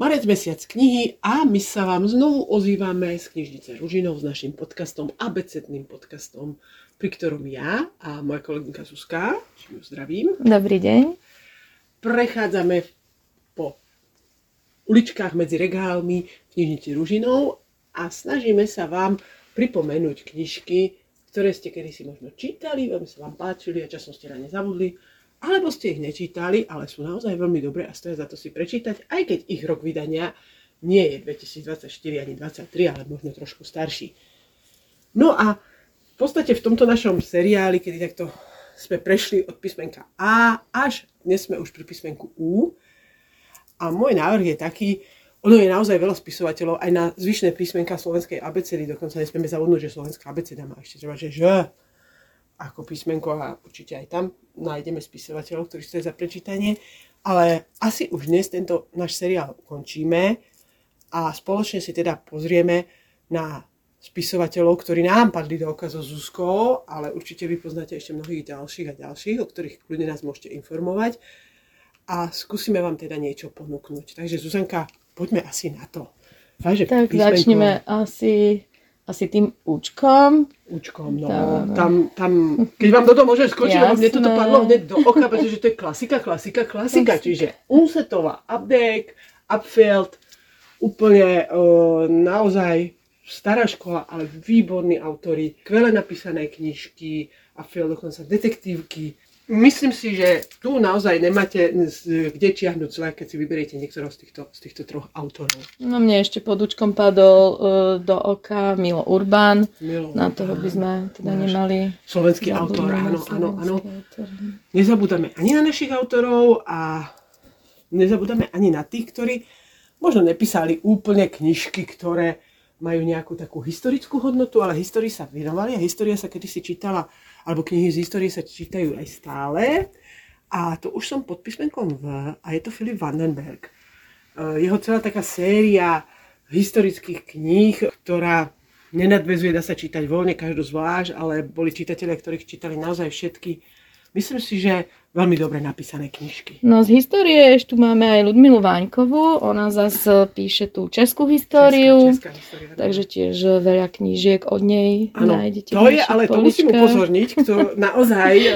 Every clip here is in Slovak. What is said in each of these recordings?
Marec mesiac knihy a my sa vám znovu ozývame z knižnice Ružinov s našim podcastom, abecedným podcastom, pri ktorom ja a moja kolegynka Zuzka, či ju zdravím, Dobrý deň. prechádzame po uličkách medzi regálmi knižnici Ružinov a snažíme sa vám pripomenúť knižky, ktoré ste kedysi možno čítali, veľmi sa vám páčili a časom ste na ne zabudli, alebo ste ich nečítali, ale sú naozaj veľmi dobré a stoja za to si prečítať, aj keď ich rok vydania nie je 2024 ani 2023, ale možno trošku starší. No a v podstate v tomto našom seriáli, kedy takto sme prešli od písmenka A až dnes sme už pri písmenku U. A môj návrh je taký, ono je naozaj veľa spisovateľov aj na zvyšné písmenka slovenskej abecedy, dokonca nesmieme zavodnúť, že slovenská abeceda má ešte treba, že Ž ako písmenko a určite aj tam nájdeme spisovateľov, ktorí stojí za prečítanie. Ale asi už dnes tento náš seriál ukončíme a spoločne si teda pozrieme na spisovateľov, ktorí nám padli do oka so Zuzkou, ale určite vy poznáte ešte mnohých ďalších a ďalších, o ktorých kľudne nás môžete informovať. A skúsime vám teda niečo ponúknuť. Takže Zuzanka, poďme asi na to. Takže Tak písmenko- začneme asi, asi tým účkom. Učkom, no. Tam. Tam, tam, keď vám do toho môžem skočiť, lebo mne toto padlo hneď do oka, pretože to je klasika, klasika, klasika. Čiže Unsetová update, Upfield, úplne uh, naozaj stará škola, ale výborní autory, skvele napísané knižky, Upfield dokonca detektívky. Myslím si, že tu naozaj nemáte kde čiahnuť zle, keď si vyberiete niektorého z týchto, z týchto troch autorov. No mne ešte pod účkom padol uh, do oka Milo Urban. Milo, Na toho by sme teda Náš nemali Slovenský autor, áno, áno, áno. autor. nezabúdame ani na našich autorov a nezabúdame ani na tých, ktorí možno nepísali úplne knižky, ktoré majú nejakú takú historickú hodnotu, ale histórii sa venovali a história sa kedysi čítala, alebo knihy z histórie sa čítajú aj stále. A to už som pod písmenkom V a je to Filip Vandenberg. E, Jeho celá taká séria historických kníh, ktorá nenadvezuje, dá sa čítať voľne, každú zvlášť, ale boli čitatelia, ktorých čítali naozaj všetky. Myslím si, že veľmi dobre napísané knižky. No z histórie ešte tu máme aj Ludmilu Váňkovú. Ona zase píše tú českú históriu. Česká, česká história. Takže tiež veľa knížiek od nej Áno, nájdete. to je, ale to musím poličkách. upozorniť, kto naozaj e,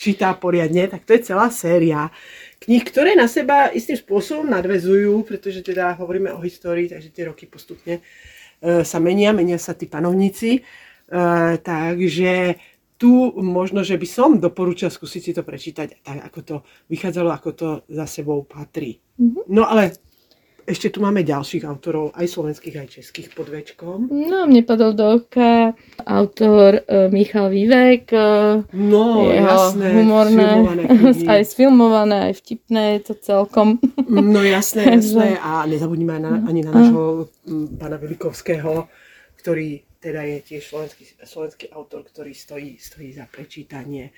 čítá poriadne, tak to je celá séria kníh, ktoré na seba istým spôsobom nadvezujú, pretože teda hovoríme o histórii, takže tie roky postupne e, sa menia, menia sa tí panovníci, e, takže tu možno, že by som doporúčal skúsiť si to prečítať tak, ako to vychádzalo, ako to za sebou patrí. Mhm. No ale ešte tu máme ďalších autorov, aj slovenských, aj českých pod večkom. No, mne padol do oka autor uh, Michal Vivek, uh, No, jeho jasné, humorné, aj sfilmované, aj vtipné, je to celkom. No jasné, jasné. A nezabudnime aj na, ani na nášho pána Velikovského, ktorý teda je tiež slovenský, slovenský autor, ktorý stojí, stojí za prečítanie.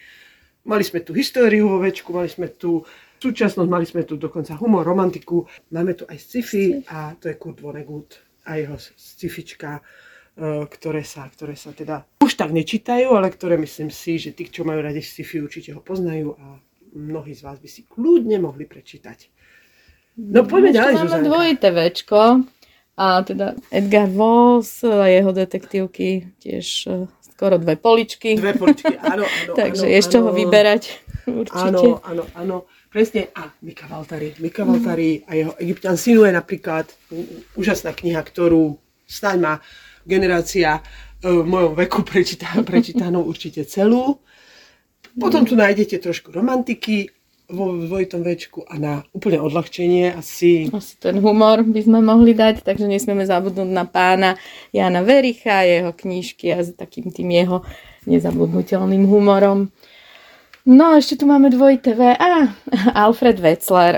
Mali sme tu históriu vo večku, mali sme tu súčasnosť, mali sme tu dokonca humor, romantiku, máme tu aj sci-fi a to je Kurt Vonnegut a jeho sci-fička, e, ktoré sa, ktoré sa teda už tak nečítajú, ale ktoré myslím si, že tí, čo majú radi sci-fi, určite ho poznajú a mnohí z vás by si kľudne mohli prečítať. No poďme Ešte ďalej, máme Zuzanka. dvojité večko. A teda Edgar Voss a jeho detektívky tiež uh, skoro dve poličky. Dve poličky, áno, áno. Takže áno, je z čoho vyberať. Určite. Áno, áno, áno. Presne. A Mika Valtari. Mika Valtari a jeho Egyptian Sinue napríklad. Úžasná kniha, ktorú snáď má generácia e, v mojom veku prečíta, prečítanú určite celú. Potom tu nájdete trošku romantiky vo dvojitom večku a na úplne odľahčenie asi Asi ten humor by sme mohli dať, takže nesmieme zabudnúť na pána Jana Vericha, jeho knížky a s takým tým jeho nezabudnutelným humorom. No a ešte tu máme dvojité V. A, Alfred Wetzler.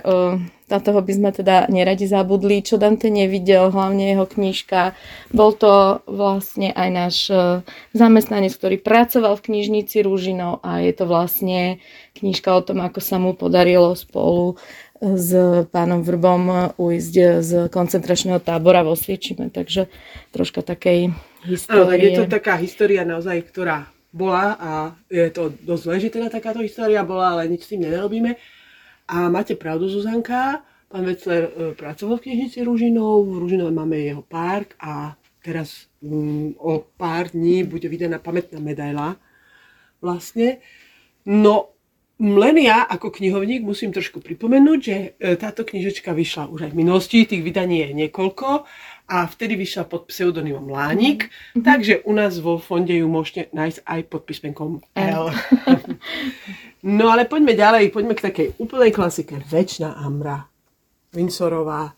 Na toho by sme teda neradi zabudli, čo Dante nevidel, hlavne jeho knižka. Bol to vlastne aj náš e, zamestnanec, ktorý pracoval v knižnici Rúžinov a je to vlastne knižka o tom, ako sa mu podarilo spolu s pánom Vrbom ujsť z koncentračného tábora vo Sviečime. Takže troška takej histórie. je to taká história naozaj, ktorá bola a je to dosť zle, že teda takáto história bola, ale nič s tým nerobíme. A máte pravdu, Zuzanka, Pán Vecler e, pracoval v knižnici Ružinov, v Ružinove máme jeho park a teraz um, o pár dní bude vydaná pamätná medaila vlastne. No, len ja ako knihovník musím trošku pripomenúť, že e, táto knižečka vyšla už aj v minulosti, tých vydaní je niekoľko a vtedy vyšla pod pseudonymom Lánik, mm-hmm. takže u nás vo fonde ju môžete nájsť aj pod písmenkom L. no ale poďme ďalej, poďme k takej úplnej klasike, Večná Amra. Windsorová.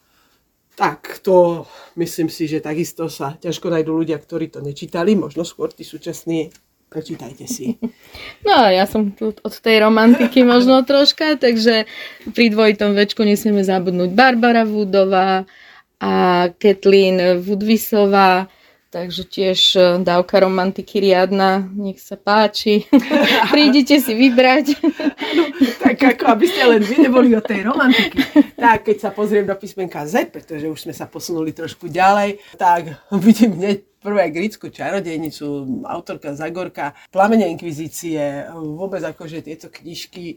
Tak to myslím si, že takisto sa ťažko nájdú ľudia, ktorí to nečítali, možno skôr tí súčasní. Prečítajte si. No ja som tu od tej romantiky možno troška, takže pri dvojitom večku nesmieme zabudnúť Barbara Woodová a Kathleen Woodvisová Takže tiež e, dávka romantiky riadna, nech sa páči. Prídite si vybrať. no, tak ako aby ste len vy neboli o tej romantiky. Tak keď sa pozriem do písmenka Z, pretože už sme sa posunuli trošku ďalej, tak vidím hneď prvé grickú čarodejnicu, autorka Zagorka, Plamene inkvizície, vôbec akože tieto knižky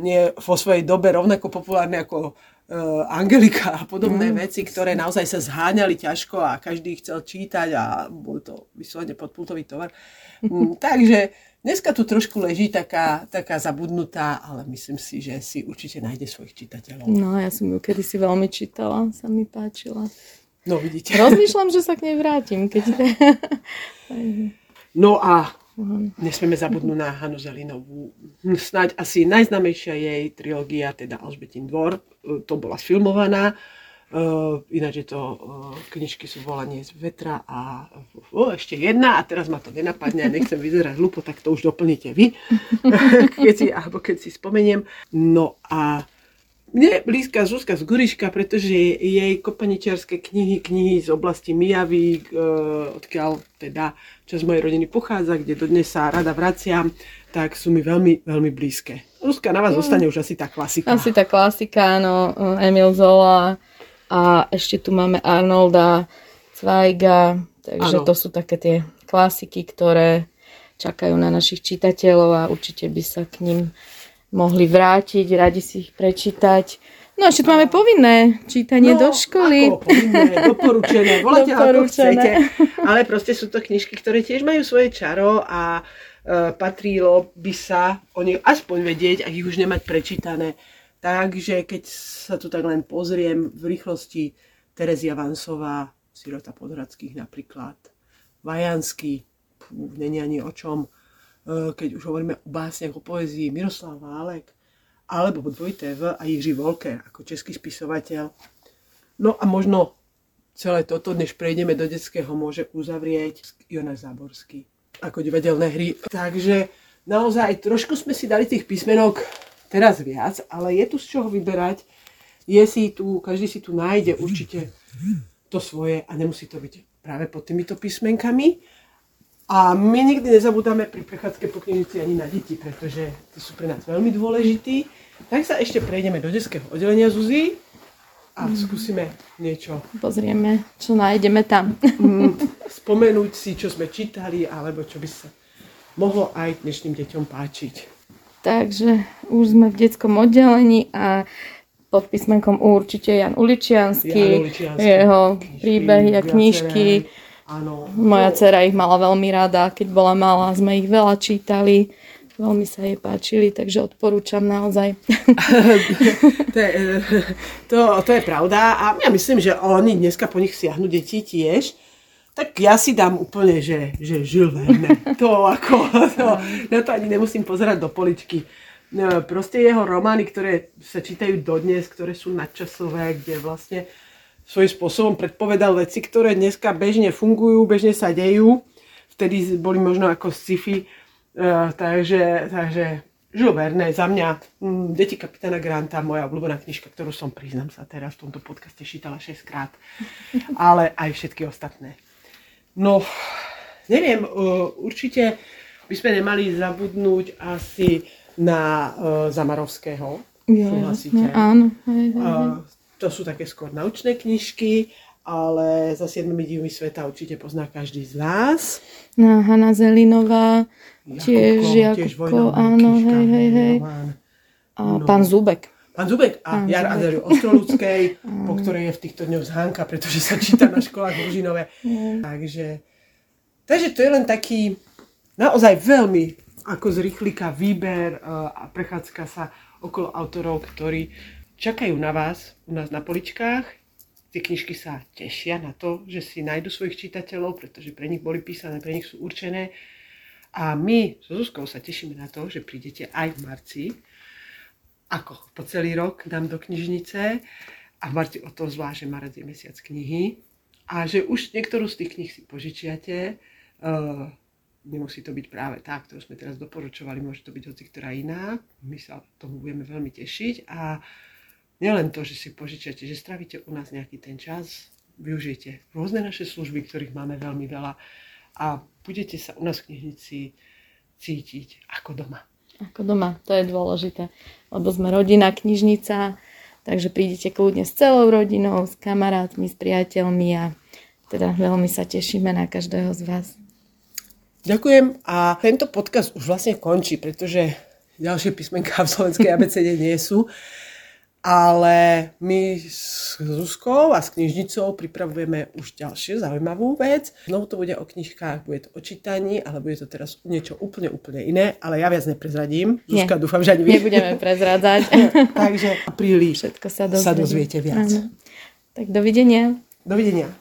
nie vo svojej dobe rovnako populárne ako uh, Angelika a podobné mm. veci, ktoré naozaj sa zháňali ťažko a každý chcel čítať a bol to vyslovene podpultový tovar. Mm, takže dneska tu trošku leží taká, taká zabudnutá, ale myslím si, že si určite nájde svojich čitateľov. No, ja som ju kedysi veľmi čítala, sa mi páčila. No, vidíte. Rozmýšľam, že sa k nej vrátim. Keď... no a Nesmieme zabudnúť na Hanu Zelinovú. Snáď asi najznamejšia jej trilógia, teda Alžbetín dvor, e, to bola sfilmovaná. Uh, ináč je to, uh, knižky sú volanie z vetra a uh, ešte jedna a teraz ma to nenapadne a nechcem vyzerať hlúpo, tak to už doplníte vy, keď si, alebo keď si spomeniem. No a mne je blízka Zuzka z Guriška, pretože jej kopaničiarské knihy, knihy z oblasti Mijavy, odkiaľ teda časť mojej rodiny pochádza, kde dodnes sa rada vraciam, tak sú mi veľmi, veľmi blízke. Zuzka, na vás mm. zostane už asi tá klasika. Asi tá klasika, áno, Emil Zola a ešte tu máme Arnolda Zweiga, takže ano. to sú také tie klasiky, ktoré čakajú na našich čitateľov a určite by sa k ním mohli vrátiť, radi si ich prečítať. No ešte máme povinné čítanie no, do školy. Ako povinné, doporučené, voláte ako chcete. Ale proste sú to knižky, ktoré tiež majú svoje čaro a e, patrilo by sa o nich aspoň vedieť, ak ich už nemať prečítané. Takže keď sa tu tak len pozriem v rýchlosti, Terezia Vansová, Sirota Podhradských napríklad, Vajanský, není ani o čom, keď už hovoríme o básniach, o poezii, Miroslav Válek, alebo dvojité V a Jiří Volker ako český spisovateľ. No a možno celé toto, než prejdeme do detského, môže uzavrieť Jonáš Záborský ako divadelné hry. Takže naozaj trošku sme si dali tých písmenok teraz viac, ale je tu z čoho vyberať. Je si tu, každý si tu nájde určite to svoje a nemusí to byť práve pod týmito písmenkami. A my nikdy nezabudáme pri prechádzke po knižnici ani na deti, pretože tí sú pre nás veľmi dôležití. Tak sa ešte prejdeme do detského oddelenia Zuzi a mm. skúsime niečo. Pozrieme, čo nájdeme tam. Mm, spomenúť si, čo sme čítali, alebo čo by sa mohlo aj dnešným deťom páčiť. Takže už sme v detskom oddelení a pod písmenkom určite Jan Uličiansky, Jan Uličiansky jeho príbehy a knižky. Áno. Moja dcera ich mala veľmi rada, keď bola malá, sme ich veľa čítali. Veľmi sa jej páčili, takže odporúčam naozaj. to, je, to, to je pravda a ja myslím, že oni dneska po nich siahnu deti tiež. Tak ja si dám úplne, že, že Žil To ako, to, na to ani nemusím pozerať do poličky. No, proste jeho romány, ktoré sa čítajú dodnes, ktoré sú nadčasové, kde vlastne svojím spôsobom predpovedal veci, ktoré dneska bežne fungujú, bežne sa dejú. Vtedy boli možno ako sci-fi. Uh, takže, takže Žil Verne, za mňa mm, Deti kapitána Granta, moja obľúbená knižka, ktorú som, priznám sa teraz, v tomto podcaste čítala 6 krát, ale aj všetky ostatné. No, neviem, uh, určite by sme nemali zabudnúť asi na uh, Zamarovského. Ja, jasne, áno. Hej, hej, hej. Uh, to sú také skôr naučné knižky, ale za siedmimi divmi sveta určite pozná každý z vás. No, Hanna Zelinová, tiež Jakubko, tiež áno, hej, hej, hej. A no. pán Zubek. Pán Zubek a Pán Jar. Azeru Ostroludskej, po ktorej je v týchto dňoch zhánka, pretože sa číta na školách v Ružinove. Takže, takže to je len taký naozaj veľmi ako z rýchlika výber uh, a prechádzka sa okolo autorov, ktorí čakajú na vás u nás na poličkách. Tie knižky sa tešia na to, že si nájdu svojich čitateľov, pretože pre nich boli písané, pre nich sú určené. A my so Zuzkou sa tešíme na to, že prídete aj v marci, ako po celý rok nám do knižnice a v marci o to zvlášť, že marec je mesiac knihy a že už niektorú z tých knih si požičiate. Uh, nemusí to byť práve tá, ktorú sme teraz doporučovali, môže to byť hoci ktorá iná. My sa tomu budeme veľmi tešiť a nielen to, že si požičiate, že stravíte u nás nejaký ten čas, využijete rôzne naše služby, ktorých máme veľmi veľa a budete sa u nás v knižnici cítiť ako doma. Ako doma, to je dôležité, lebo sme rodina, knižnica, takže prídete kľudne s celou rodinou, s kamarátmi, s priateľmi a teda veľmi sa tešíme na každého z vás. Ďakujem a tento podcast už vlastne končí, pretože ďalšie písmenká v slovenskej abecede nie sú. Ale my s Zuzkou a s knižnicou pripravujeme už ďalšiu zaujímavú vec. Znovu to bude o knižkách, bude to o čítaní, ale bude to teraz niečo úplne, úplne iné. Ale ja viac neprezradím. Nie. Zuzka, dúfam, že ani vy. Nebudeme prezrádzať. Takže apríli Všetko sa sa dozviete. dozviete viac. Áno. Tak dovidenia. Dovidenia.